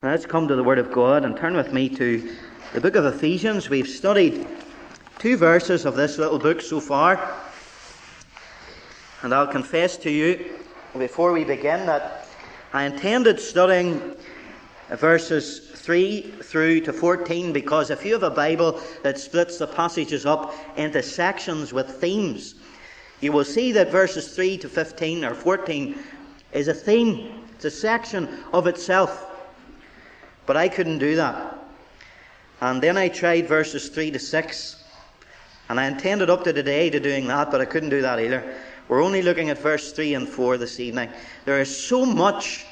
Now let's come to the Word of God and turn with me to the book of Ephesians. We've studied two verses of this little book so far. And I'll confess to you before we begin that I intended studying verses 3 through to 14 because if you have a Bible that splits the passages up into sections with themes, you will see that verses 3 to 15 or 14 is a theme, it's a section of itself. But I couldn't do that. And then I tried verses 3 to 6. And I intended up to today to doing that, but I couldn't do that either. We're only looking at verse 3 and 4 this evening. There is so much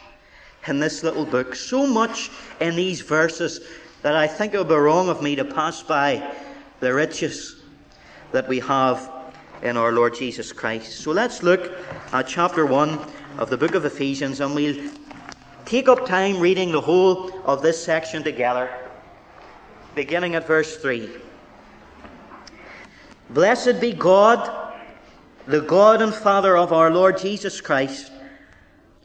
in this little book, so much in these verses, that I think it would be wrong of me to pass by the riches that we have in our Lord Jesus Christ. So let's look at chapter 1 of the book of Ephesians, and we'll Take up time reading the whole of this section together, beginning at verse 3. Blessed be God, the God and Father of our Lord Jesus Christ,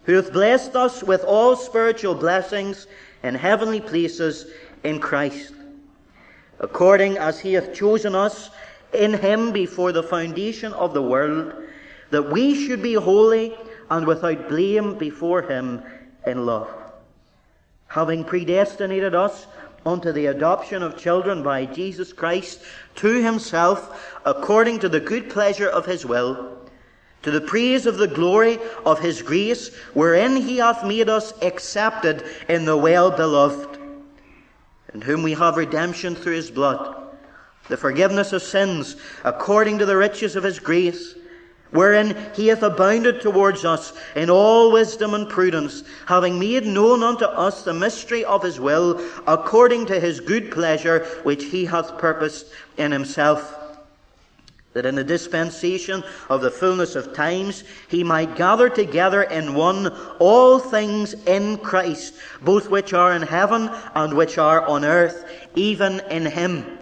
who hath blessed us with all spiritual blessings in heavenly places in Christ, according as he hath chosen us in him before the foundation of the world, that we should be holy and without blame before him in love, having predestinated us unto the adoption of children by Jesus Christ to himself, according to the good pleasure of his will, to the praise of the glory of his grace, wherein he hath made us accepted in the well beloved, in whom we have redemption through his blood, the forgiveness of sins, according to the riches of his grace wherein he hath abounded towards us in all wisdom and prudence, having made known unto us the mystery of his will, according to his good pleasure, which he hath purposed in himself. That in the dispensation of the fullness of times he might gather together in one all things in Christ, both which are in heaven and which are on earth, even in him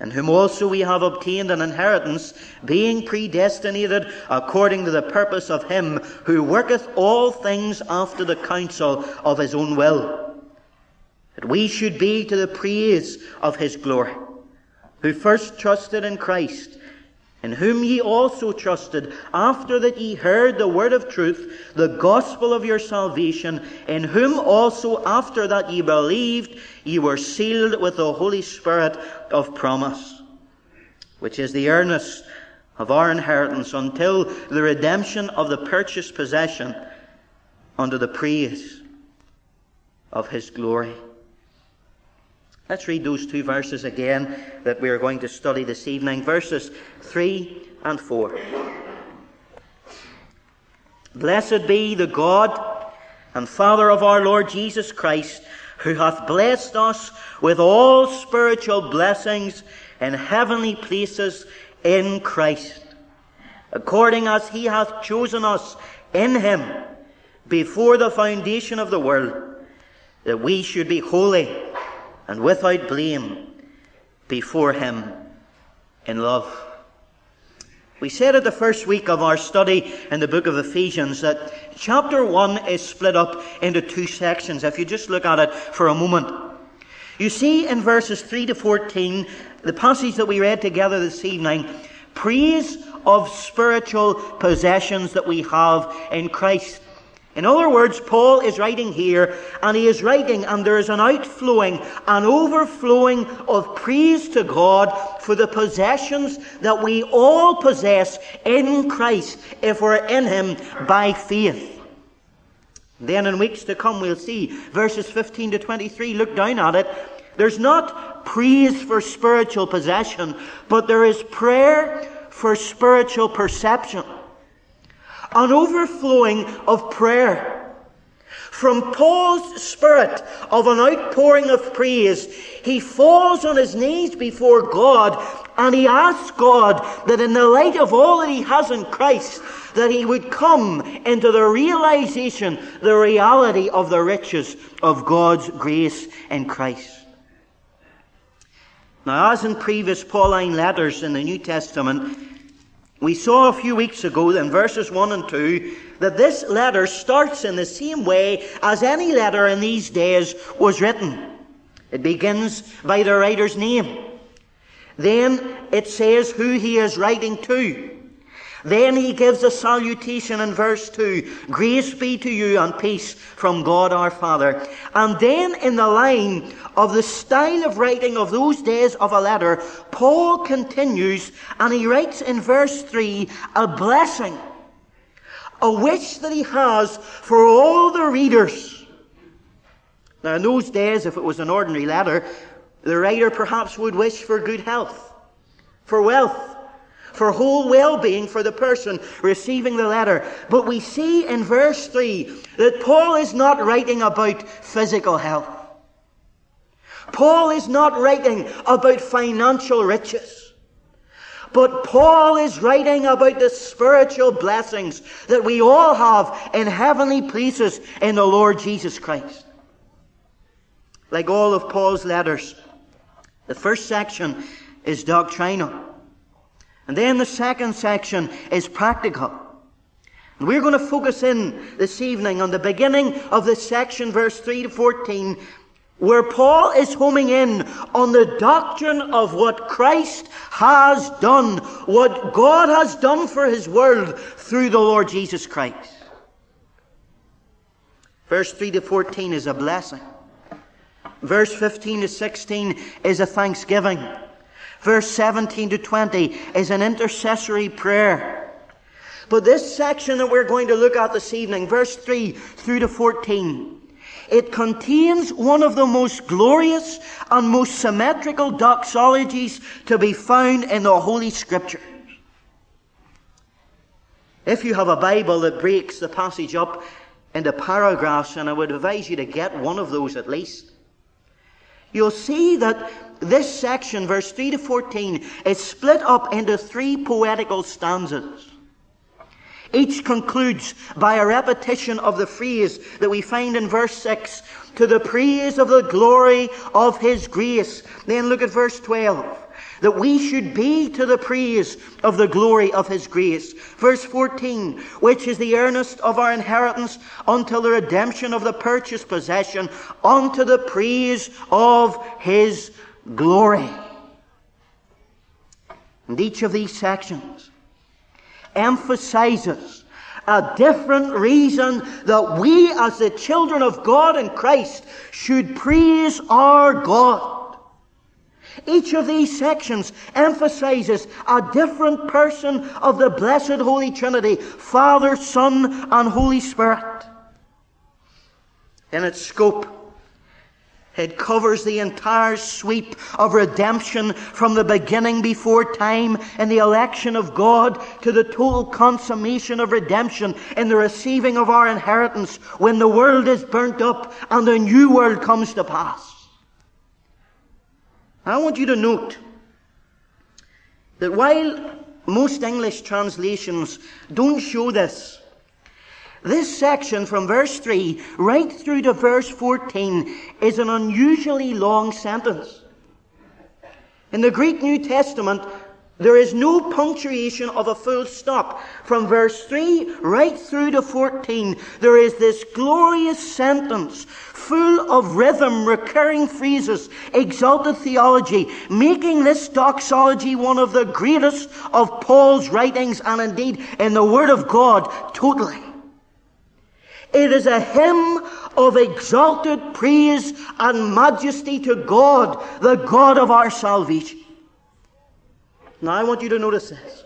in whom also we have obtained an inheritance, being predestinated according to the purpose of him who worketh all things after the counsel of his own will, that we should be to the praise of his glory, who first trusted in Christ, in whom ye also trusted, after that ye heard the word of truth, the gospel of your salvation, in whom also, after that ye believed, ye were sealed with the Holy Spirit of promise, which is the earnest of our inheritance until the redemption of the purchased possession under the praise of his glory. Let's read those two verses again that we are going to study this evening verses 3 and 4. Blessed be the God and Father of our Lord Jesus Christ, who hath blessed us with all spiritual blessings in heavenly places in Christ, according as he hath chosen us in him before the foundation of the world, that we should be holy and without blame before Him in love. We said at the first week of our study in the book of Ephesians that chapter 1 is split up into two sections. If you just look at it for a moment, you see in verses 3 to 14, the passage that we read together this evening, praise of spiritual possessions that we have in Christ. In other words, Paul is writing here, and he is writing, and there is an outflowing, an overflowing of praise to God for the possessions that we all possess in Christ if we're in him by faith. Then in weeks to come, we'll see verses 15 to 23. Look down at it. There's not praise for spiritual possession, but there is prayer for spiritual perception an overflowing of prayer. From Paul's spirit of an outpouring of praise, he falls on his knees before God and he asks God that in the light of all that he has in Christ, that he would come into the realization, the reality of the riches of God's grace in Christ. Now, as in previous Pauline letters in the New Testament, We saw a few weeks ago in verses 1 and 2 that this letter starts in the same way as any letter in these days was written. It begins by the writer's name. Then it says who he is writing to. Then he gives a salutation in verse 2 Grace be to you and peace from God our Father. And then in the line of the style of writing of those days of a letter, Paul continues and he writes in verse 3 a blessing, a wish that he has for all the readers. Now, in those days, if it was an ordinary letter, the writer perhaps would wish for good health, for wealth, for whole well-being for the person receiving the letter. But we see in verse 3 that Paul is not writing about physical health. Paul is not writing about financial riches. But Paul is writing about the spiritual blessings that we all have in heavenly places in the Lord Jesus Christ. Like all of Paul's letters, the first section is doctrinal. And then the second section is practical. And we're going to focus in this evening on the beginning of this section, verse 3 to 14, where Paul is homing in on the doctrine of what Christ has done, what God has done for his world through the Lord Jesus Christ. Verse 3 to 14 is a blessing. Verse 15 to 16 is a thanksgiving. Verse 17 to 20 is an intercessory prayer. But this section that we're going to look at this evening, verse 3 through to 14, it contains one of the most glorious and most symmetrical doxologies to be found in the Holy Scriptures. If you have a Bible that breaks the passage up into paragraphs, and I would advise you to get one of those at least, you'll see that this section, verse 3 to 14, is split up into three poetical stanzas. Each concludes by a repetition of the phrase that we find in verse 6 to the praise of the glory of his grace. Then look at verse 12 that we should be to the praise of the glory of his grace. Verse 14, which is the earnest of our inheritance until the redemption of the purchased possession, unto the praise of his glory. And each of these sections emphasizes a different reason that we, as the children of God in Christ, should praise our God. Each of these sections emphasizes a different person of the blessed Holy Trinity Father, Son, and Holy Spirit. In its scope, it covers the entire sweep of redemption from the beginning before time in the election of God to the total consummation of redemption in the receiving of our inheritance when the world is burnt up and the new world comes to pass. I want you to note that while most English translations don't show this, this section from verse 3 right through to verse 14 is an unusually long sentence. In the Greek New Testament, there is no punctuation of a full stop. From verse 3 right through to 14, there is this glorious sentence full of rhythm, recurring phrases, exalted theology, making this doxology one of the greatest of Paul's writings and indeed in the Word of God totally. It is a hymn of exalted praise and majesty to God, the God of our salvation. Now I want you to notice this.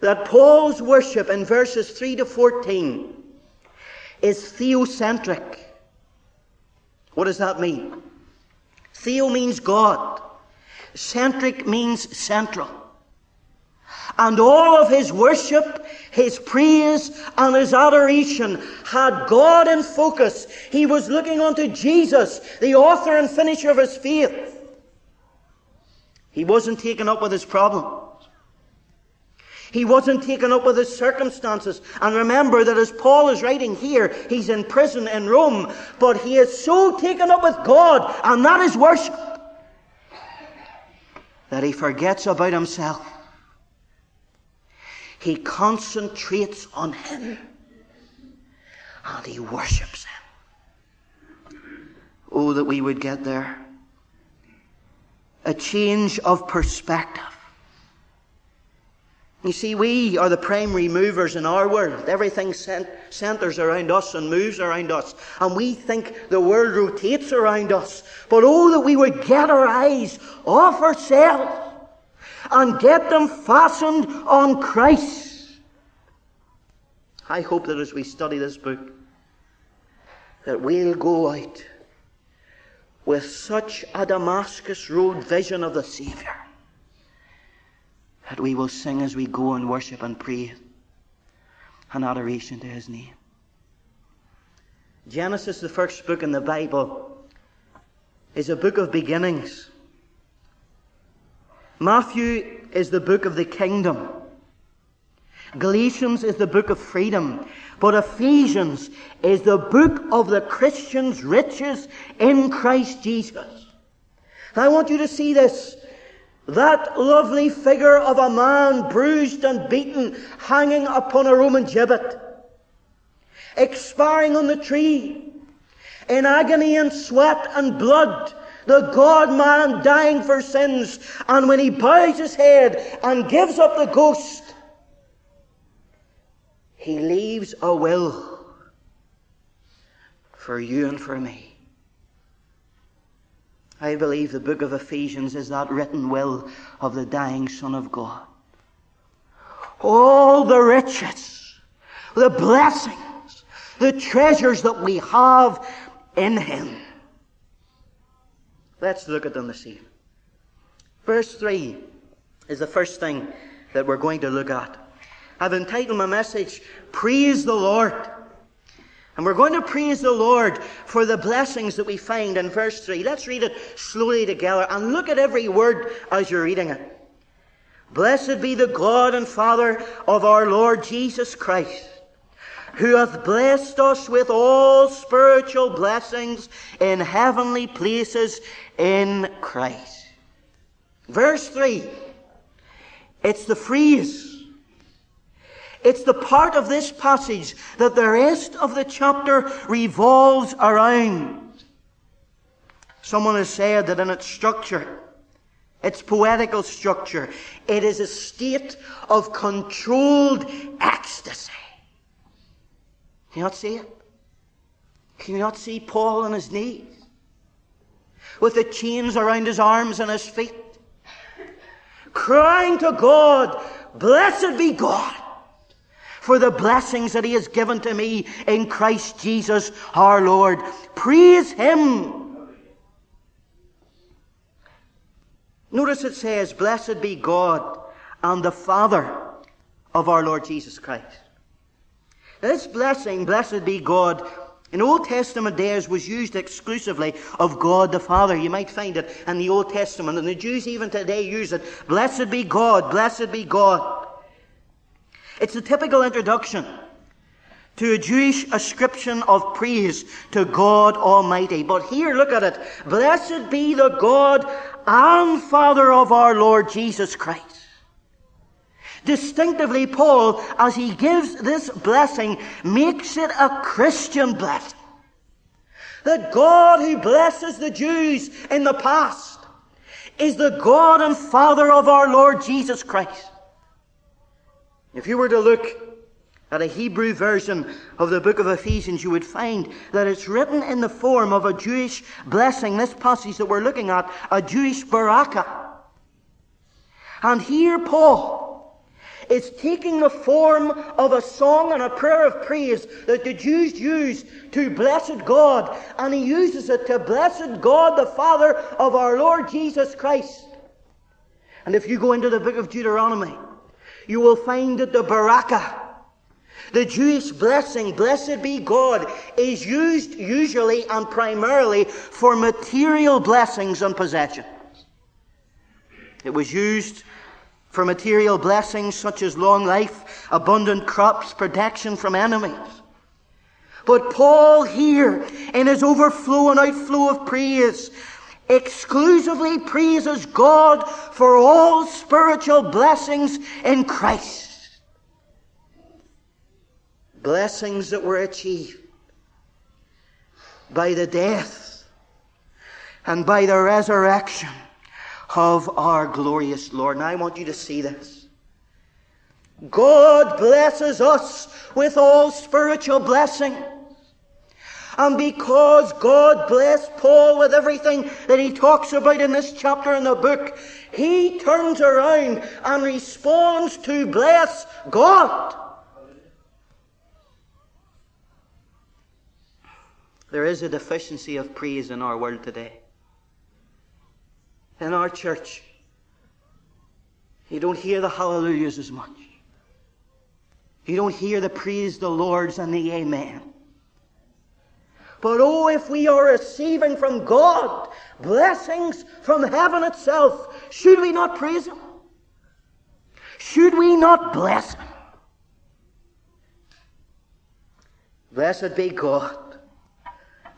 That Paul's worship in verses 3 to 14 is theocentric. What does that mean? Theo means God. Centric means central. And all of his worship, his praise, and his adoration had God in focus. He was looking unto Jesus, the author and finisher of his faith. He wasn't taken up with his problems. He wasn't taken up with his circumstances. And remember that as Paul is writing here, he's in prison in Rome, but he is so taken up with God, and that is worship, that he forgets about himself. He concentrates on Him and he worships Him. Oh, that we would get there. A change of perspective. You see, we are the primary movers in our world. Everything centers around us and moves around us. And we think the world rotates around us. But oh, that we would get our eyes off ourselves and get them fastened on Christ. I hope that as we study this book, that we'll go out with such a Damascus Road vision of the Saviour that we will sing as we go and worship and pray and adoration to his name. Genesis, the first book in the Bible, is a book of beginnings. Matthew is the book of the kingdom. Galatians is the book of freedom. But Ephesians is the book of the Christian's riches in Christ Jesus. I want you to see this. That lovely figure of a man bruised and beaten, hanging upon a Roman gibbet, expiring on the tree, in agony and sweat and blood, the God man dying for sins, and when he bows his head and gives up the ghost, he leaves a will for you and for me. I believe the book of Ephesians is that written will of the dying Son of God. All the riches, the blessings, the treasures that we have in Him. Let's look at them this evening. Verse 3 is the first thing that we're going to look at. I've entitled my message, Praise the Lord. And we're going to praise the Lord for the blessings that we find in verse 3. Let's read it slowly together and look at every word as you're reading it. Blessed be the God and Father of our Lord Jesus Christ, who hath blessed us with all spiritual blessings in heavenly places in Christ. Verse 3. It's the phrase it's the part of this passage that the rest of the chapter revolves around. Someone has said that in its structure, its poetical structure, it is a state of controlled ecstasy. Can you not see it? Can you not see Paul on his knees? With the chains around his arms and his feet, crying to God, Blessed be God for the blessings that He has given to me in Christ Jesus our Lord. Praise Him. Notice it says, Blessed be God and the Father of our Lord Jesus Christ. This blessing, blessed be God, in Old Testament days was used exclusively of God the Father. You might find it in the Old Testament, and the Jews even today use it. Blessed be God, blessed be God. It's a typical introduction to a Jewish ascription of praise to God Almighty. But here, look at it. Blessed be the God and Father of our Lord Jesus Christ. Distinctively, Paul, as he gives this blessing, makes it a Christian blessing. That God who blesses the Jews in the past is the God and Father of our Lord Jesus Christ. If you were to look at a Hebrew version of the book of Ephesians, you would find that it's written in the form of a Jewish blessing. This passage that we're looking at, a Jewish baraka. And here Paul is taking the form of a song and a prayer of praise that the Jews used to blessed God, and he uses it to blessed God, the Father of our Lord Jesus Christ. And if you go into the book of Deuteronomy, you will find that the baraka, the Jewish blessing, blessed be God, is used usually and primarily for material blessings and possessions. It was used for material blessings such as long life, abundant crops, protection from enemies. But Paul here, in his overflow and outflow of praise, exclusively praises God for all spiritual blessings in Christ. blessings that were achieved by the death and by the resurrection of our glorious Lord. And I want you to see this. God blesses us with all spiritual blessings. And because God blessed Paul with everything that he talks about in this chapter in the book, he turns around and responds to bless God. There is a deficiency of praise in our world today. In our church, you don't hear the hallelujahs as much. You don't hear the praise the Lord's and the amen. But oh, if we are receiving from God blessings from heaven itself, should we not praise Him? Should we not bless Him? Blessed be God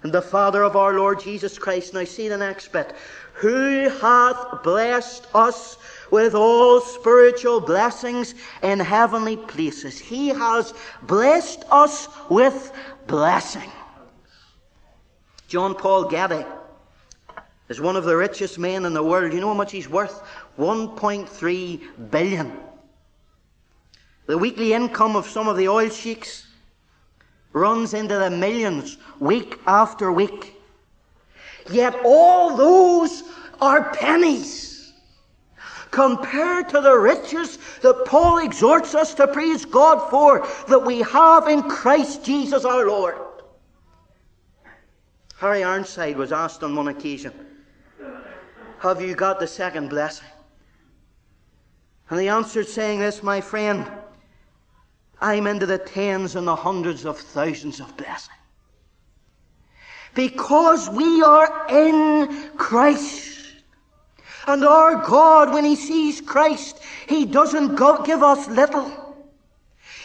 and the Father of our Lord Jesus Christ. Now see the next bit. Who hath blessed us with all spiritual blessings in heavenly places. He has blessed us with blessing. John Paul Getty is one of the richest men in the world. You know how much he's worth? 1.3 billion. The weekly income of some of the oil sheiks runs into the millions week after week. Yet all those are pennies compared to the riches that Paul exhorts us to praise God for that we have in Christ Jesus our Lord. Harry Ironside was asked on one occasion, Have you got the second blessing? And he answered, saying this, My friend, I'm into the tens and the hundreds of thousands of blessings. Because we are in Christ. And our God, when He sees Christ, He doesn't go, give us little.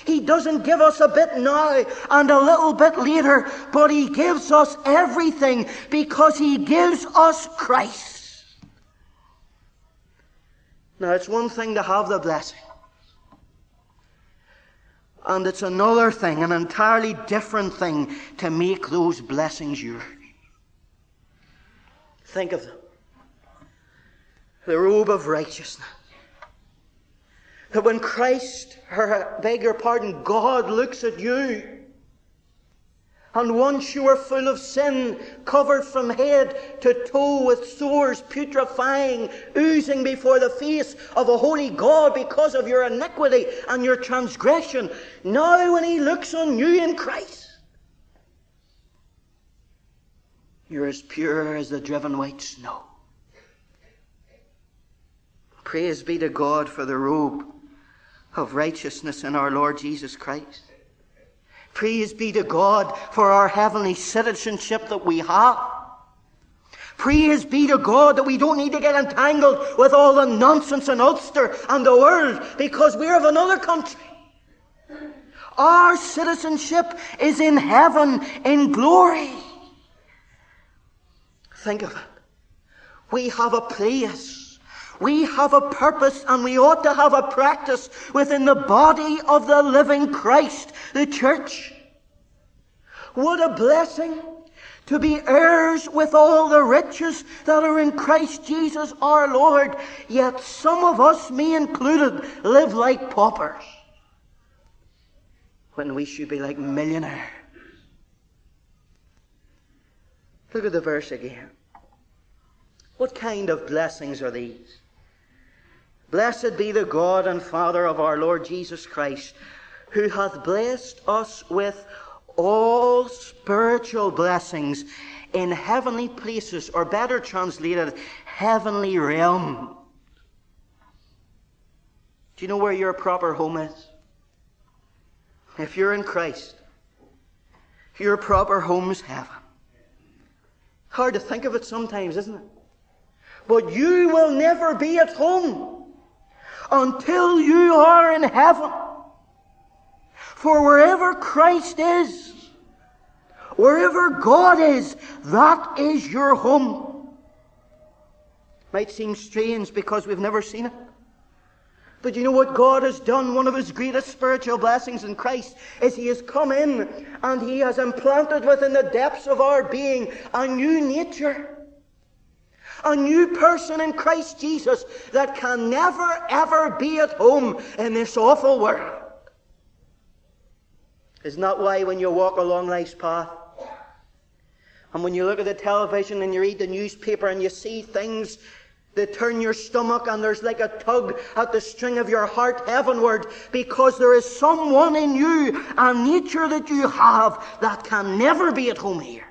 He doesn't give us a bit now and a little bit later, but He gives us everything because He gives us Christ. Now, it's one thing to have the blessing. And it's another thing, an entirely different thing, to make those blessings yours. Think of them. The robe of righteousness that when Christ, beg your pardon, God looks at you, and once you are full of sin, covered from head to toe with sores putrefying, oozing before the face of a holy God because of your iniquity and your transgression, now when He looks on you in Christ, you're as pure as the driven white snow. Praise be to God for the robe of righteousness in our Lord Jesus Christ. Praise be to God for our heavenly citizenship that we have. Praise be to God that we don't need to get entangled with all the nonsense in Ulster and the world because we're of another country. Our citizenship is in heaven in glory. Think of it. We have a place we have a purpose and we ought to have a practice within the body of the living Christ, the church. What a blessing to be heirs with all the riches that are in Christ Jesus our Lord. Yet some of us, me included, live like paupers when we should be like millionaires. Look at the verse again. What kind of blessings are these? Blessed be the God and Father of our Lord Jesus Christ, who hath blessed us with all spiritual blessings in heavenly places, or better translated, heavenly realm. Do you know where your proper home is? If you're in Christ, your proper home is heaven. Hard to think of it sometimes, isn't it? But you will never be at home until you are in heaven. For wherever Christ is, wherever God is, that is your home. Might seem strange because we've never seen it. But you know what God has done? One of his greatest spiritual blessings in Christ is he has come in and he has implanted within the depths of our being a new nature. A new person in Christ Jesus that can never ever be at home in this awful world. Isn't that why when you walk along life's path, and when you look at the television and you read the newspaper and you see things they turn your stomach and there's like a tug at the string of your heart heavenward because there is someone in you, a nature that you have that can never be at home here.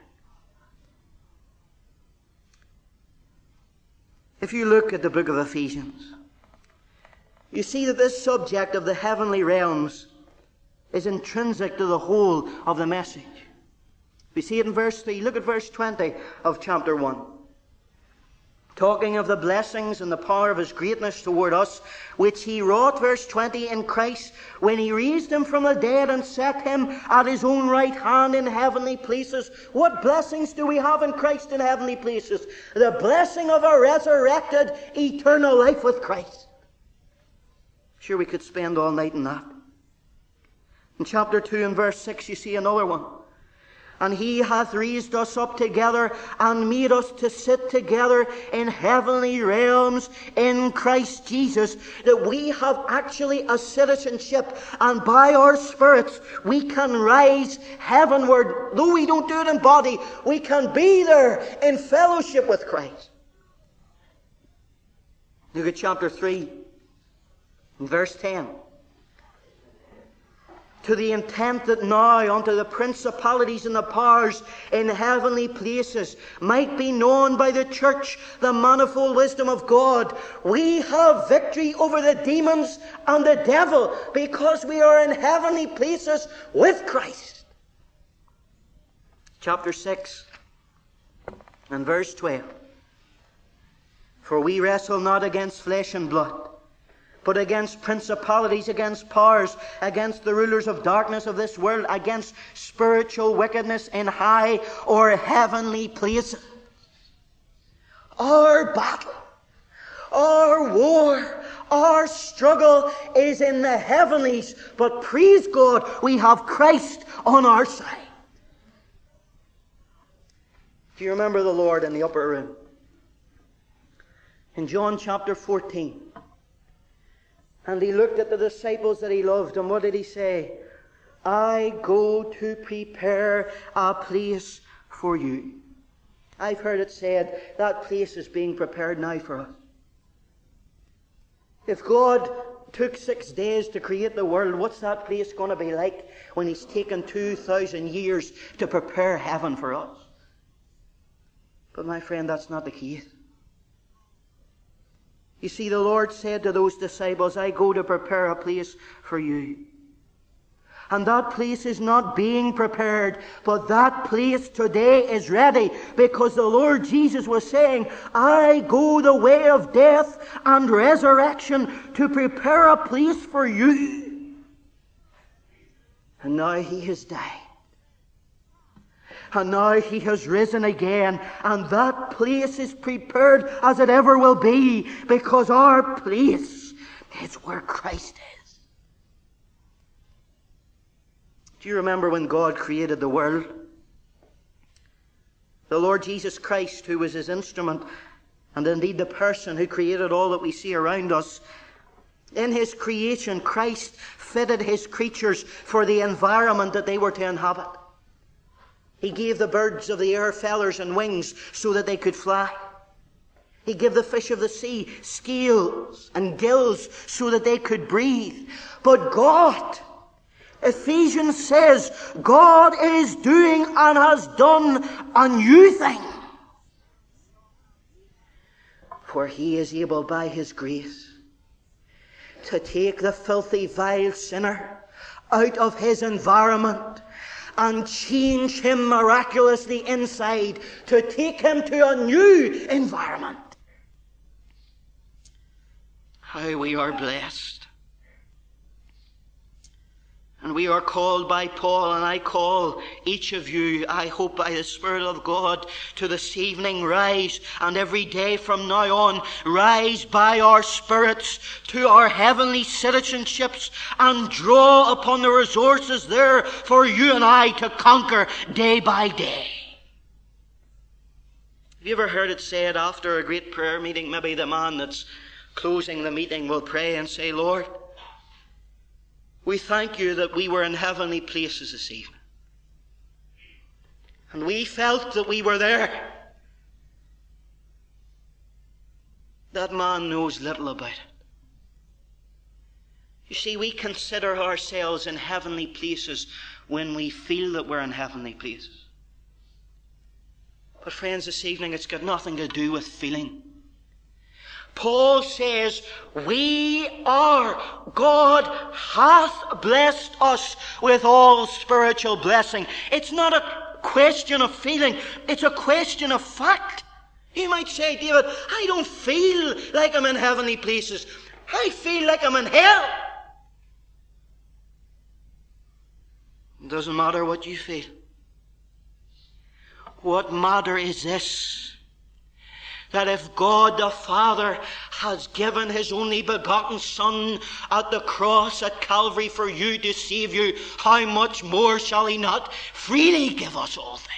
If you look at the book of Ephesians, you see that this subject of the heavenly realms is intrinsic to the whole of the message. We see it in verse 3. Look at verse 20 of chapter 1 talking of the blessings and the power of his greatness toward us, which he wrought, verse 20, in Christ, when he raised him from the dead and set him at his own right hand in heavenly places. What blessings do we have in Christ in heavenly places? The blessing of a resurrected eternal life with Christ. Sure, we could spend all night in that. In chapter 2 and verse 6, you see another one and he hath raised us up together and made us to sit together in heavenly realms in Christ Jesus, that we have actually a citizenship, and by our spirits we can rise heavenward. Though we don't do it in body, we can be there in fellowship with Christ. Look at chapter 3, verse 10 to the intent that now unto the principalities and the powers in heavenly places might be known by the church the manifold wisdom of God. We have victory over the demons and the devil because we are in heavenly places with Christ. Chapter 6 and verse 12. For we wrestle not against flesh and blood but against principalities, against powers, against the rulers of darkness of this world, against spiritual wickedness in high or heavenly places. Our battle, our war, our struggle is in the heavenlies, but praise God, we have Christ on our side. Do you remember the Lord in the upper room? In John chapter 14, and he looked at the disciples that he loved, and what did he say? I go to prepare a place for you. I've heard it said that place is being prepared now for us. If God took six days to create the world, what's that place going to be like when He's taken 2,000 years to prepare heaven for us? But my friend, that's not the case. You see, the Lord said to those disciples, I go to prepare a place for you. And that place is not being prepared, but that place today is ready because the Lord Jesus was saying, I go the way of death and resurrection to prepare a place for you. And now he has died and now he has risen again, and that place is prepared as it ever will be, because our place is where Christ is. Do you remember when God created the world? The Lord Jesus Christ, who was his instrument, and indeed the person who created all that we see around us, in his creation, Christ fitted his creatures for the environment that they were to inhabit. He gave the birds of the air feathers and wings so that they could fly. He gave the fish of the sea scales and gills so that they could breathe. But God, Ephesians says, God is doing and has done a new thing. For he is able by his grace to take the filthy, vile sinner out of his environment and change him miraculously inside to take him to a new environment. How we are blessed. And we are called by Paul, and I call each of you, I hope by the Spirit of God, to this evening rise, and every day from now on, rise by our spirits to our heavenly citizenships and draw upon the resources there for you and I to conquer day by day. Have you ever heard it said after a great prayer meeting, maybe the man that's closing the meeting will pray and say, Lord, we thank you that we were in heavenly places this evening. And we felt that we were there. That man knows little about it. You see, we consider ourselves in heavenly places when we feel that we're in heavenly places. But, friends, this evening it's got nothing to do with feeling. Paul says, We are, God hath blessed us with all spiritual blessing. It's not a question of feeling, it's a question of fact. You might say, David, I don't feel like I'm in heavenly places. I feel like I'm in hell. It doesn't matter what you feel. What matter is this that if God the Father has given his only begotten Son at the cross at Calvary for you to save you, how much more shall he not freely give us all things?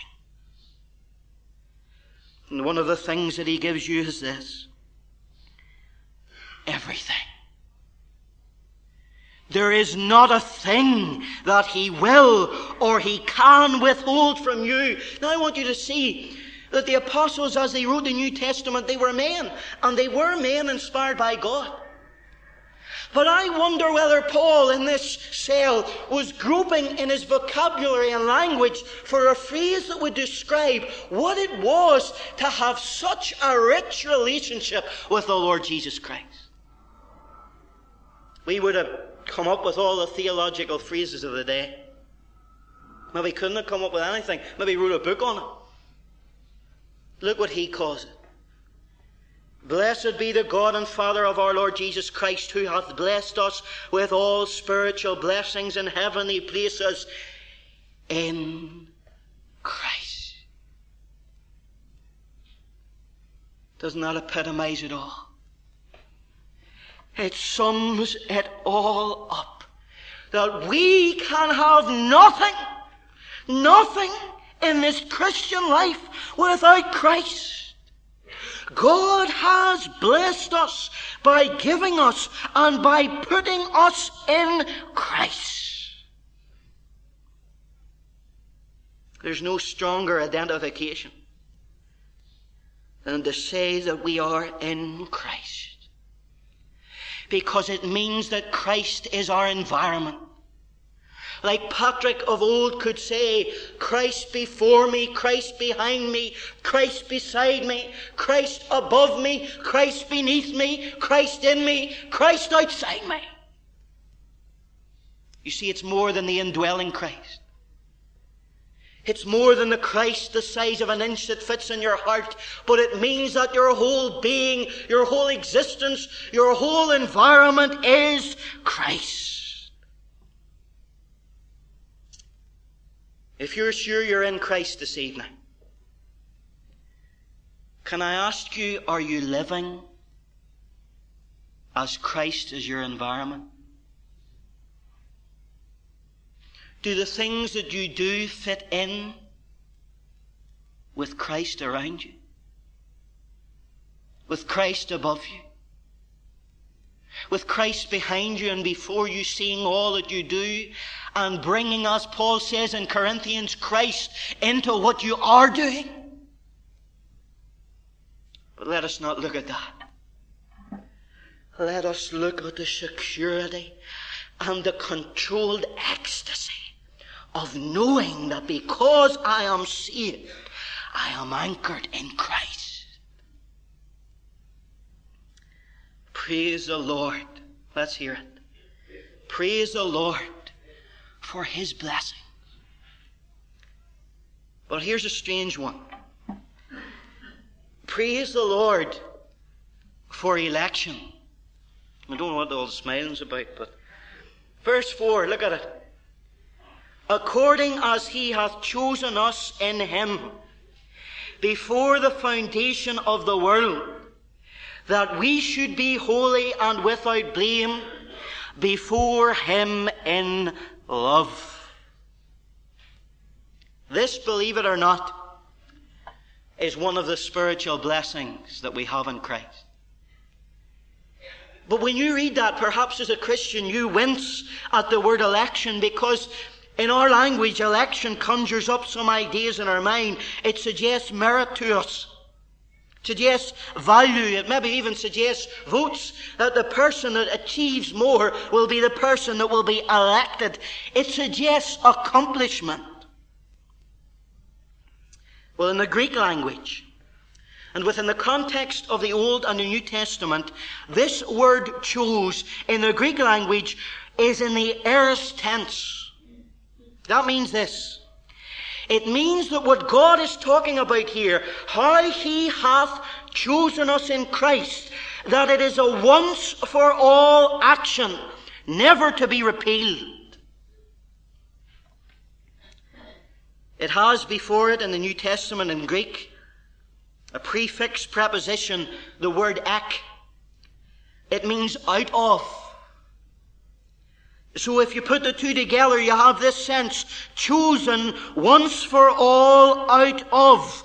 And one of the things that he gives you is this everything. There is not a thing that he will or he can withhold from you. Now I want you to see that the apostles, as they wrote the New Testament, they were men, and they were men inspired by God. But I wonder whether Paul in this cell was groping in his vocabulary and language for a phrase that would describe what it was to have such a rich relationship with the Lord Jesus Christ. We would have come up with all the theological phrases of the day. Maybe couldn't have come up with anything. Maybe wrote a book on it. Look what he calls it. Blessed be the God and Father of our Lord Jesus Christ, who hath blessed us with all spiritual blessings in heavenly places in Christ. Doesn't that epitomize it all? It sums it all up. That we can have nothing, nothing in this Christian life without Christ. God has blessed us by giving us and by putting us in Christ. There's no stronger identification than to say that we are in Christ. Because it means that Christ is our environment. Like Patrick of old could say, Christ before me, Christ behind me, Christ beside me, Christ above me, Christ beneath me, Christ in me, Christ outside me. You see, it's more than the indwelling Christ. It's more than the Christ the size of an inch that fits in your heart, but it means that your whole being, your whole existence, your whole environment is Christ. If you're sure you're in Christ this evening, can I ask you, are you living as Christ is your environment? Do the things that you do fit in with Christ around you? With Christ above you? With Christ behind you and before you, seeing all that you do and bringing, as Paul says in Corinthians, Christ into what you are doing. But let us not look at that. Let us look at the security and the controlled ecstasy of knowing that because I am saved, I am anchored in Christ. Praise the Lord. Let's hear it. Praise the Lord for his blessing. But here's a strange one. Praise the Lord for election. I don't know what all the smiling's about, but verse 4, look at it. according as he hath chosen us in him before the foundation of the world, that we should be holy and without blame before him in love. This, believe it or not, is one of the spiritual blessings that we have in Christ. But when you read that, perhaps as a Christian, you wince at the word election because in our language, election conjures up some ideas in our mind. It suggests merit to us. Suggests value. It maybe even suggests votes that the person that achieves more will be the person that will be elected. It suggests accomplishment. Well, in the Greek language, and within the context of the Old and the New Testament, this word chose in the Greek language is in the aorist tense. That means this. It means that what God is talking about here, how He hath chosen us in Christ, that it is a once for all action, never to be repealed. It has before it in the New Testament in Greek a prefix preposition, the word ek. It means out of. So if you put the two together, you have this sense, chosen once for all out of.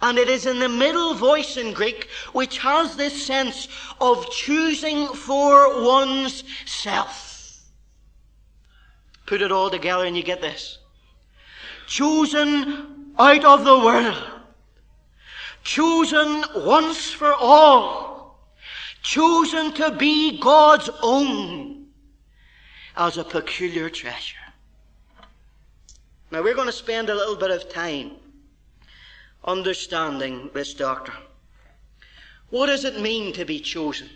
And it is in the middle voice in Greek, which has this sense of choosing for one's self. Put it all together and you get this. Chosen out of the world chosen once for all, chosen to be God's own as a peculiar treasure. Now we're going to spend a little bit of time understanding this doctrine. What does it mean to be chosen?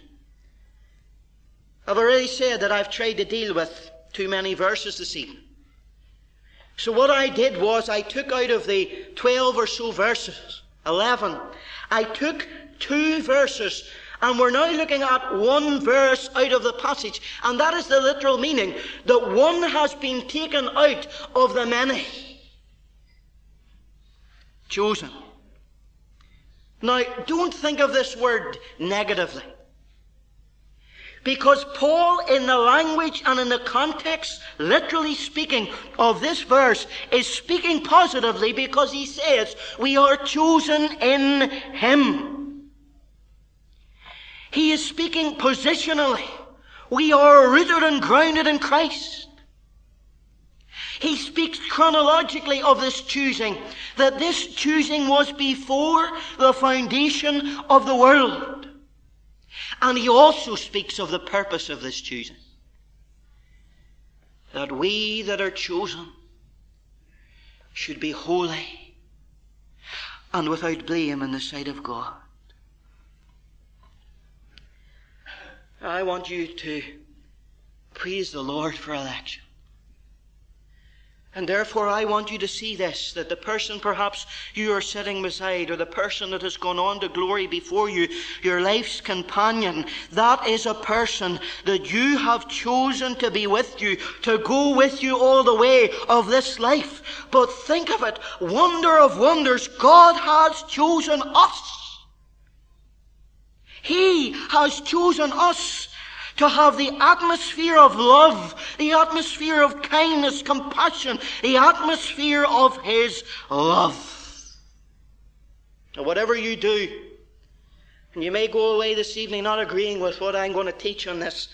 I've already said that I've tried to deal with too many verses this evening. So what I did was I took out of the 12 or so verses 11. I took two verses and we're now looking at one verse out of the passage, and that is the literal meaning that one has been taken out of the many. Chosen. Now, don't think of this word negatively. Because Paul, in the language and in the context, literally speaking, of this verse, is speaking positively because he says, We are chosen in Him. He is speaking positionally. We are rooted and grounded in Christ. He speaks chronologically of this choosing, that this choosing was before the foundation of the world. And he also speaks of the purpose of this choosing. That we that are chosen should be holy and without blame in the sight of God. I want you to praise the Lord for election. And therefore, I want you to see this that the person perhaps you are sitting beside, or the person that has gone on to glory before you, your life's companion, that is a person that you have chosen to be with you, to go with you all the way of this life. But think of it wonder of wonders, God has chosen us. He has chosen us to have the atmosphere of love, the atmosphere of kindness, compassion, the atmosphere of His love. Now, whatever you do, and you may go away this evening not agreeing with what I'm going to teach on this,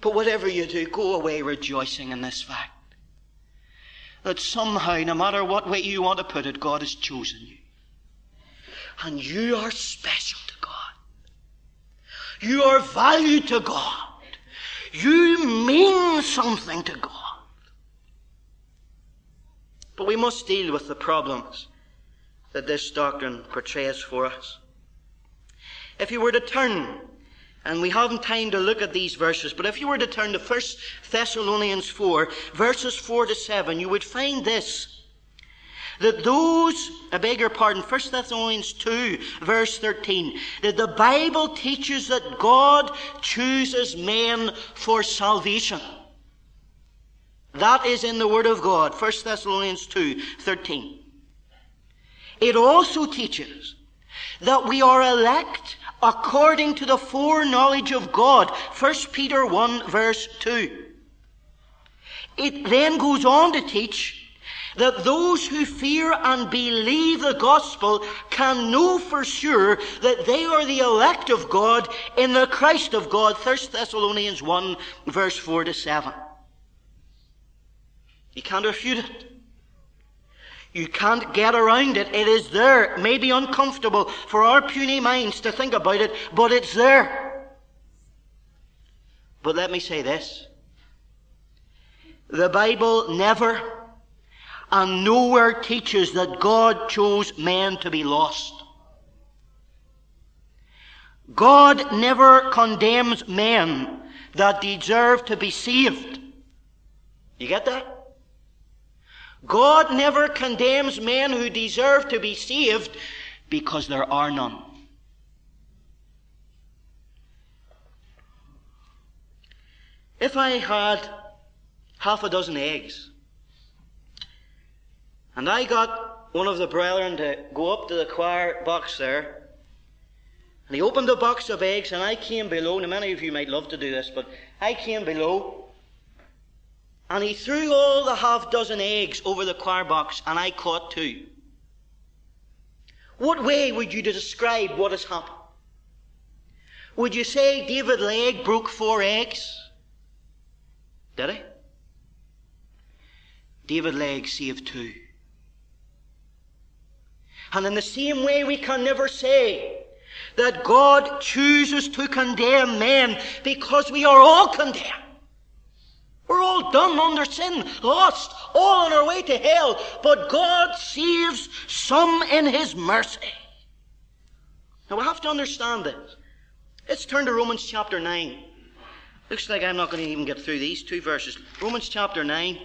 but whatever you do, go away rejoicing in this fact. That somehow, no matter what way you want to put it, God has chosen you. And you are special you are valued to God. You mean something to God. But we must deal with the problems that this doctrine portrays for us. If you were to turn, and we haven't time to look at these verses, but if you were to turn to 1 Thessalonians 4, verses 4 to 7, you would find this that those, I beg your pardon, 1 Thessalonians 2, verse 13, that the Bible teaches that God chooses men for salvation. That is in the Word of God, 1 Thessalonians 2 13. It also teaches that we are elect according to the foreknowledge of God, 1 Peter 1 verse 2. It then goes on to teach that those who fear and believe the gospel can know for sure that they are the elect of God in the Christ of God. 1 Thessalonians 1 verse 4 to 7. You can't refute it. You can't get around it. It is there. It may be uncomfortable for our puny minds to think about it, but it's there. But let me say this. The Bible never and nowhere teaches that God chose men to be lost. God never condemns men that deserve to be saved. You get that? God never condemns men who deserve to be saved because there are none. If I had half a dozen eggs, and I got one of the brethren to go up to the choir box there. And he opened the box of eggs, and I came below. Now, many of you might love to do this, but I came below. And he threw all the half dozen eggs over the choir box, and I caught two. What way would you describe what has happened? Would you say David Legge broke four eggs? Did he? David Legge saved two. And in the same way, we can never say that God chooses to condemn men because we are all condemned. We're all done under sin, lost, all on our way to hell. But God saves some in His mercy. Now we have to understand this. Let's turn to Romans chapter 9. Looks like I'm not going to even get through these two verses. Romans chapter 9.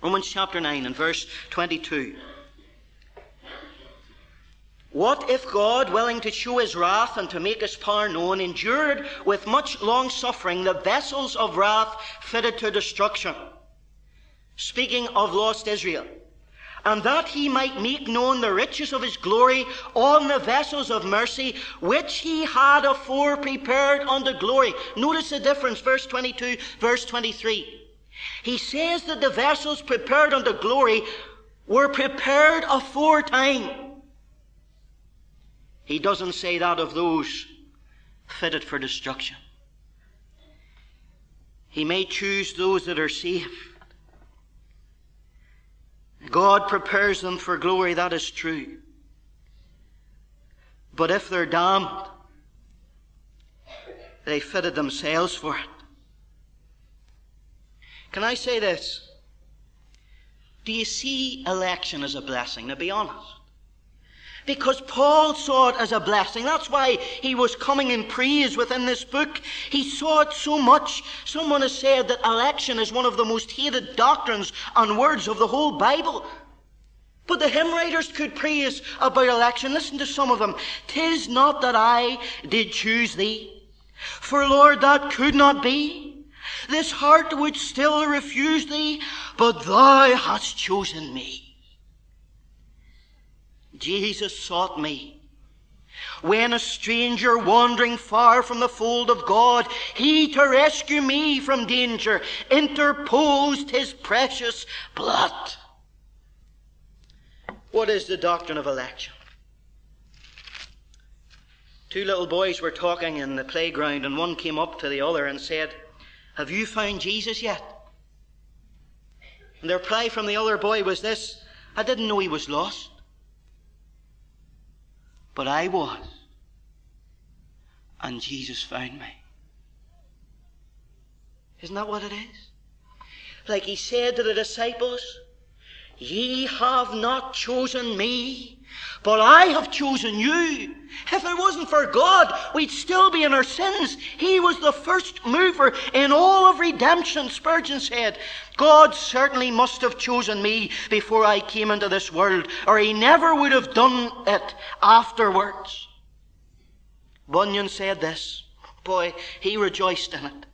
Romans chapter 9 and verse 22. What if God, willing to show his wrath and to make his power known, endured with much long suffering the vessels of wrath fitted to destruction? Speaking of lost Israel. And that he might make known the riches of his glory on the vessels of mercy, which he had afore prepared unto glory. Notice the difference, verse 22, verse 23. He says that the vessels prepared unto glory were prepared aforetime. He doesn't say that of those fitted for destruction. He may choose those that are saved. God prepares them for glory, that is true. But if they're damned, they fitted themselves for it. Can I say this? Do you see election as a blessing? Now be honest. Because Paul saw it as a blessing. That's why he was coming in praise within this book. He saw it so much. Someone has said that election is one of the most hated doctrines and words of the whole Bible. But the hymn writers could praise about election. Listen to some of them. Tis not that I did choose thee, for Lord, that could not be. This heart would still refuse thee, but thou hast chosen me. Jesus sought me. When a stranger wandering far from the fold of God, he to rescue me from danger interposed his precious blood. What is the doctrine of election? Two little boys were talking in the playground, and one came up to the other and said, have you found Jesus yet? And the reply from the other boy was this I didn't know he was lost. But I was. And Jesus found me. Isn't that what it is? Like he said to the disciples, Ye have not chosen me, but I have chosen you. If it wasn't for God, we'd still be in our sins. He was the first mover in all of redemption, Spurgeon said. God certainly must have chosen me before I came into this world, or he never would have done it afterwards. Bunyan said this. Boy, he rejoiced in it.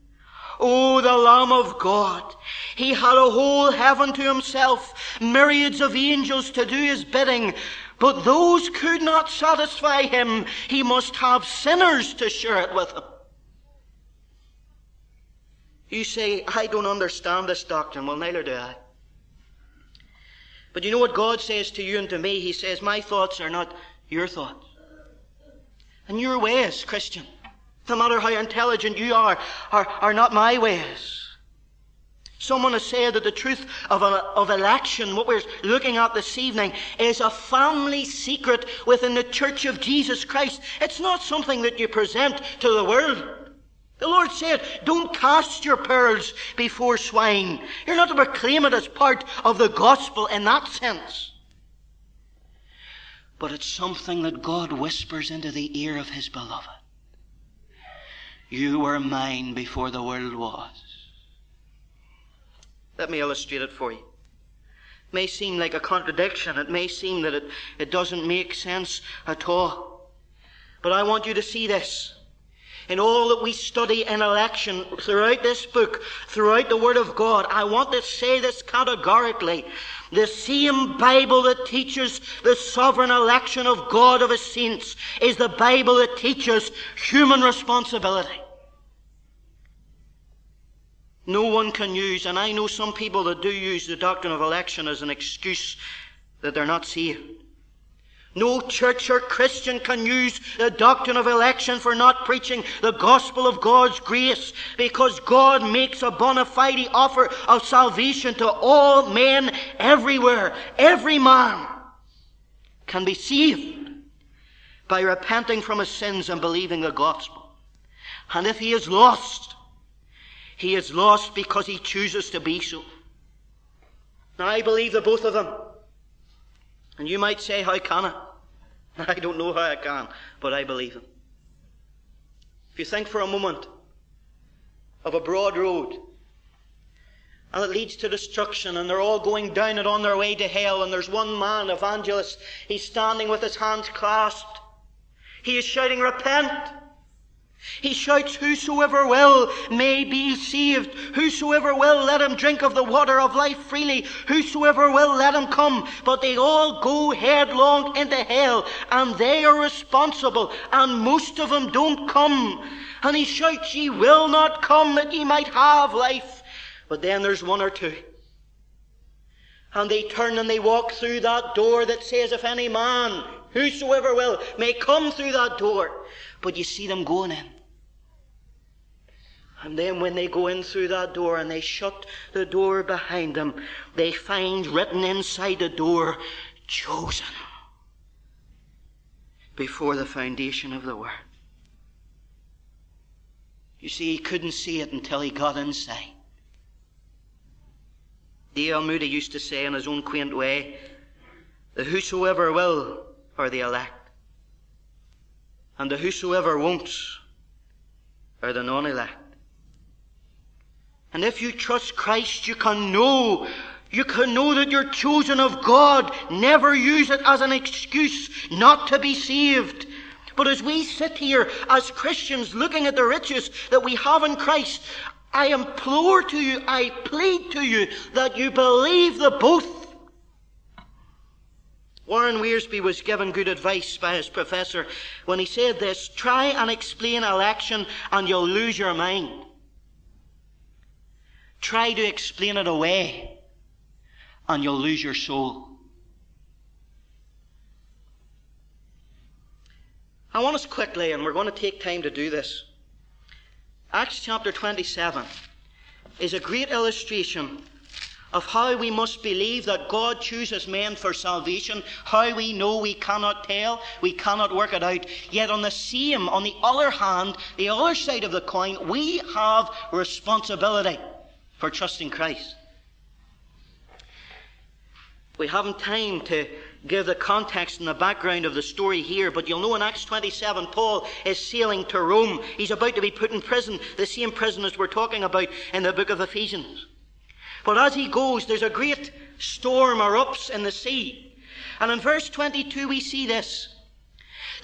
Oh, the Lamb of God. He had a whole heaven to himself, myriads of angels to do his bidding, but those could not satisfy him. He must have sinners to share it with him. You say, I don't understand this doctrine. Well, neither do I. But you know what God says to you and to me? He says, My thoughts are not your thoughts. And your ways, Christian, no matter how intelligent you are, are, are not my ways. Someone has said that the truth of, of election, what we're looking at this evening, is a family secret within the Church of Jesus Christ. It's not something that you present to the world. The Lord said, don't cast your pearls before swine. You're not to proclaim it as part of the gospel in that sense. But it's something that God whispers into the ear of His beloved. You were mine before the world was. Let me illustrate it for you. It may seem like a contradiction. It may seem that it, it doesn't make sense at all. But I want you to see this. In all that we study in election, throughout this book, throughout the Word of God, I want to say this categorically. The same Bible that teaches the sovereign election of God of His saints is the Bible that teaches human responsibility no one can use, and I know some people that do use the doctrine of election as an excuse that they're not saved. No church or Christian can use the doctrine of election for not preaching the gospel of God's grace because God makes a bona fide offer of salvation to all men everywhere. Every man can be saved by repenting from his sins and believing the gospel. And if he is lost, he is lost because he chooses to be so. Now, I believe the both of them. And you might say, How can I? I don't know how I can, but I believe them. If you think for a moment of a broad road, and it leads to destruction, and they're all going down it on their way to hell, and there's one man, evangelist, he's standing with his hands clasped. He is shouting, Repent! He shouts, Whosoever will may be saved. Whosoever will, let him drink of the water of life freely. Whosoever will, let him come. But they all go headlong into hell, and they are responsible, and most of them don't come. And he shouts, Ye will not come that ye might have life. But then there's one or two. And they turn and they walk through that door that says, If any man, whosoever will, may come through that door. But you see them going in. And then when they go in through that door and they shut the door behind them, they find written inside the door, chosen before the foundation of the world. You see, he couldn't see it until he got inside. D.L. Moody used to say in his own quaint way, the whosoever will are the elect, and the whosoever won't are the non elect. And if you trust Christ, you can know. You can know that you're chosen of God. Never use it as an excuse not to be saved. But as we sit here as Christians looking at the riches that we have in Christ, I implore to you, I plead to you that you believe the both. Warren Wiersbe was given good advice by his professor when he said this try and explain election and you'll lose your mind try to explain it away, and you'll lose your soul. I want us quickly, and we're going to take time to do this. Acts chapter 27 is a great illustration of how we must believe that God chooses men for salvation, how we know we cannot tell, we cannot work it out. Yet on the same, on the other hand, the other side of the coin, we have responsibility for trusting Christ. We haven't time to give the context and the background of the story here, but you'll know in Acts 27, Paul is sailing to Rome. He's about to be put in prison, the same prison as we're talking about in the book of Ephesians. But as he goes, there's a great storm erupts in the sea. And in verse 22, we see this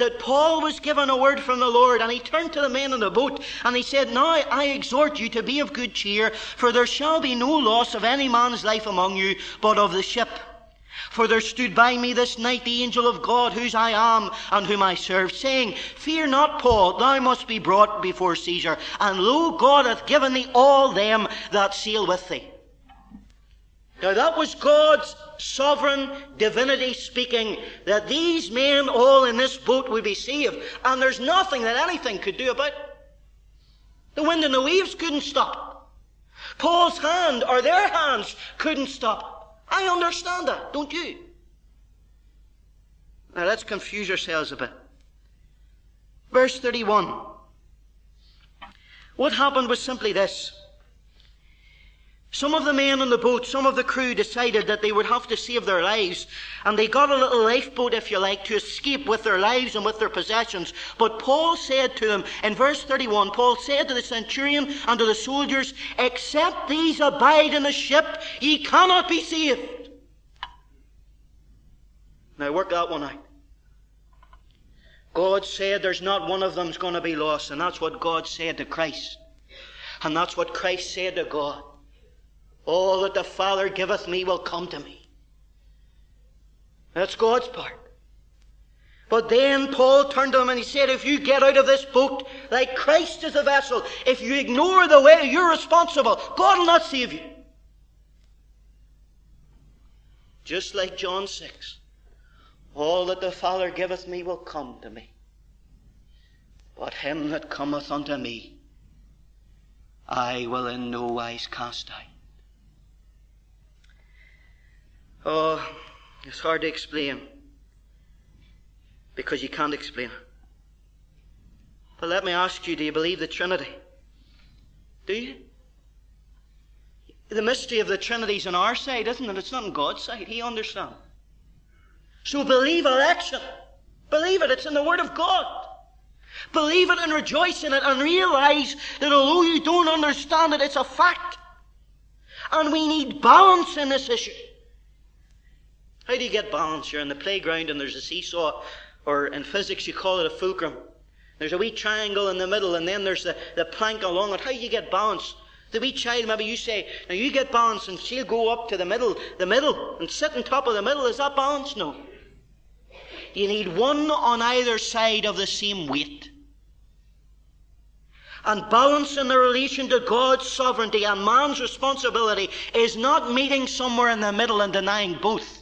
that Paul was given a word from the Lord, and he turned to the men in the boat, and he said, Now I exhort you to be of good cheer, for there shall be no loss of any man's life among you, but of the ship. For there stood by me this night the angel of God, whose I am and whom I serve, saying, Fear not, Paul, thou must be brought before Caesar, and lo, God hath given thee all them that sail with thee. Now that was God's sovereign divinity speaking that these men all in this boat would be saved, and there's nothing that anything could do about it. The wind and the waves couldn't stop. Paul's hand or their hands couldn't stop. I understand that, don't you? Now let's confuse ourselves a bit. Verse 31. What happened was simply this. Some of the men on the boat, some of the crew decided that they would have to save their lives. And they got a little lifeboat, if you like, to escape with their lives and with their possessions. But Paul said to them, in verse 31, Paul said to the centurion and to the soldiers, Except these abide in the ship, ye cannot be saved. Now work that one out. God said there's not one of them's going to be lost, and that's what God said to Christ. And that's what Christ said to God. All that the Father giveth me will come to me. That's God's part. But then Paul turned to them and he said, if you get out of this boat like Christ is a vessel, if you ignore the way, you're responsible. God will not save you. Just like John 6. All that the Father giveth me will come to me. But him that cometh unto me, I will in no wise cast out. Oh, it's hard to explain because you can't explain it. But let me ask you do you believe the Trinity? Do you? The mystery of the Trinity is on our side, isn't it? It's not on God's side. He understands. So believe election. Believe it. It's in the Word of God. Believe it and rejoice in it and realize that although you don't understand it, it's a fact. And we need balance in this issue. How do you get balance? You're in the playground and there's a seesaw, or in physics you call it a fulcrum. There's a wee triangle in the middle, and then there's the, the plank along it. How do you get balance? The wee child, maybe you say, now you get balance, and she'll go up to the middle, the middle, and sit on top of the middle. Is that balance? No. You need one on either side of the same weight. And balance in the relation to God's sovereignty and man's responsibility is not meeting somewhere in the middle and denying both.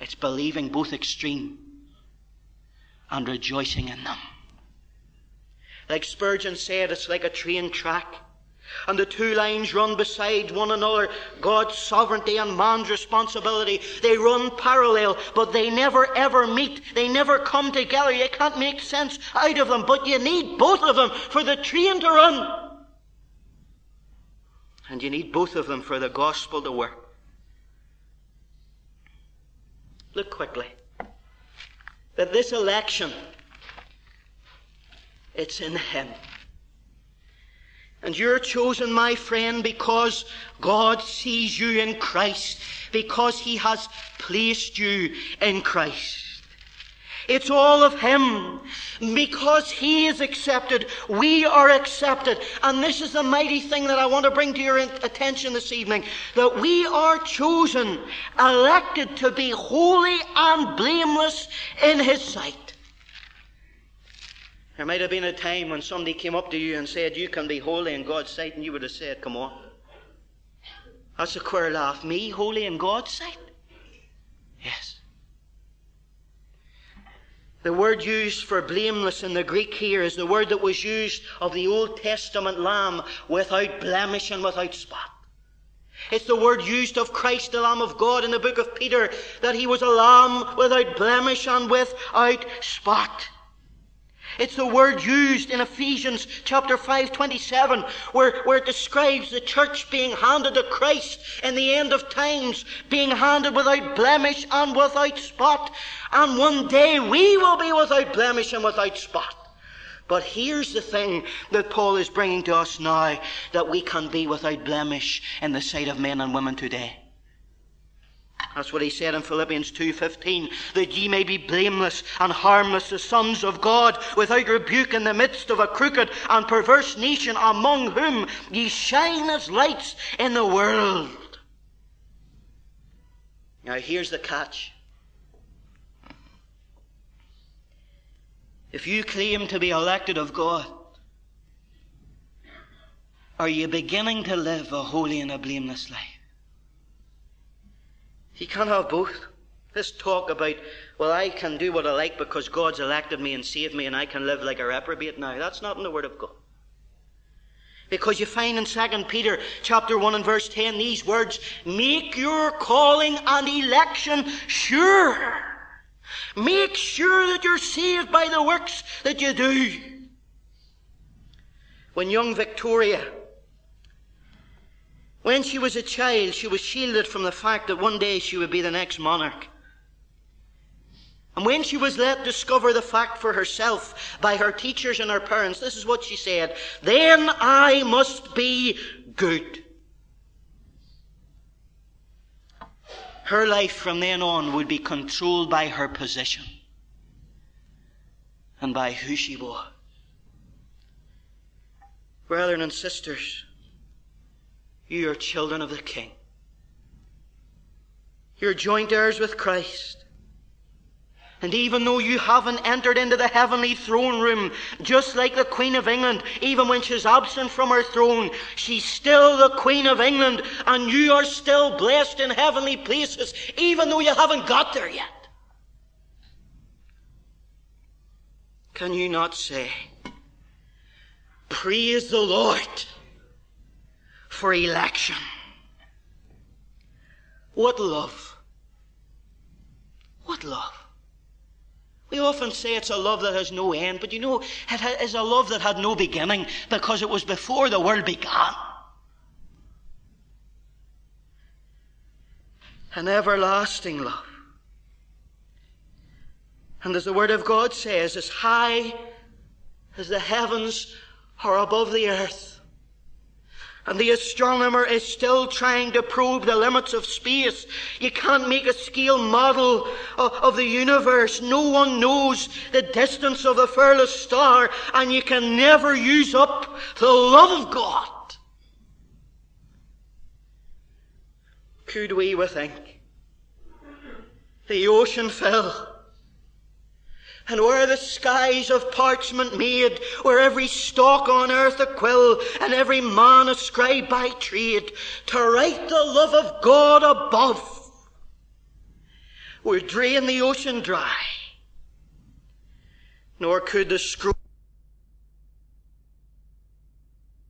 It's believing both extreme and rejoicing in them. Like Spurgeon said, it's like a train track. And the two lines run beside one another. God's sovereignty and man's responsibility. They run parallel, but they never ever meet. They never come together. You can't make sense out of them, but you need both of them for the train to run. And you need both of them for the gospel to work. Look quickly. That this election, it's in Him. And you're chosen, my friend, because God sees you in Christ, because He has placed you in Christ. It's all of Him. Because He is accepted, we are accepted. And this is the mighty thing that I want to bring to your attention this evening that we are chosen, elected to be holy and blameless in His sight. There might have been a time when somebody came up to you and said, You can be holy in God's sight, and you would have said, Come on. That's a queer laugh. Me, holy in God's sight? Yes. The word used for blameless in the Greek here is the word that was used of the Old Testament lamb without blemish and without spot. It's the word used of Christ, the Lamb of God, in the book of Peter, that he was a lamb without blemish and without spot. It's the word used in Ephesians chapter 5, 27, where, where it describes the church being handed to Christ in the end of times, being handed without blemish and without spot. And one day we will be without blemish and without spot. But here's the thing that Paul is bringing to us now that we can be without blemish in the sight of men and women today. That's what he said in Philippians 2:15, that ye may be blameless and harmless, the sons of God, without rebuke in the midst of a crooked and perverse nation, among whom ye shine as lights in the world. Now here's the catch. If you claim to be elected of God, are you beginning to live a holy and a blameless life? You can't have both. This talk about, well, I can do what I like because God's elected me and saved me and I can live like a reprobate now. That's not in the Word of God. Because you find in 2 Peter chapter 1 and verse 10 these words, make your calling and election sure. Make sure that you're saved by the works that you do. When young Victoria when she was a child, she was shielded from the fact that one day she would be the next monarch. And when she was let discover the fact for herself by her teachers and her parents, this is what she said, then I must be good. Her life from then on would be controlled by her position and by who she was. Brethren and sisters, you are children of the King. You're joint heirs with Christ. And even though you haven't entered into the heavenly throne room, just like the Queen of England, even when she's absent from her throne, she's still the Queen of England, and you are still blessed in heavenly places, even though you haven't got there yet. Can you not say, Praise the Lord? For election. What love! What love! We often say it's a love that has no end, but you know, it is a love that had no beginning because it was before the world began. An everlasting love. And as the Word of God says, as high as the heavens are above the earth, and the astronomer is still trying to probe the limits of space. You can't make a scale model of, the universe. No one knows the distance of the furthest star, and you can never use up the love of God. Could we, we think, the ocean fell and were the skies of parchment made, were every stalk on earth a quill, and every man a scribe by trade, to write the love of God above, would drain the ocean dry, nor could the scroll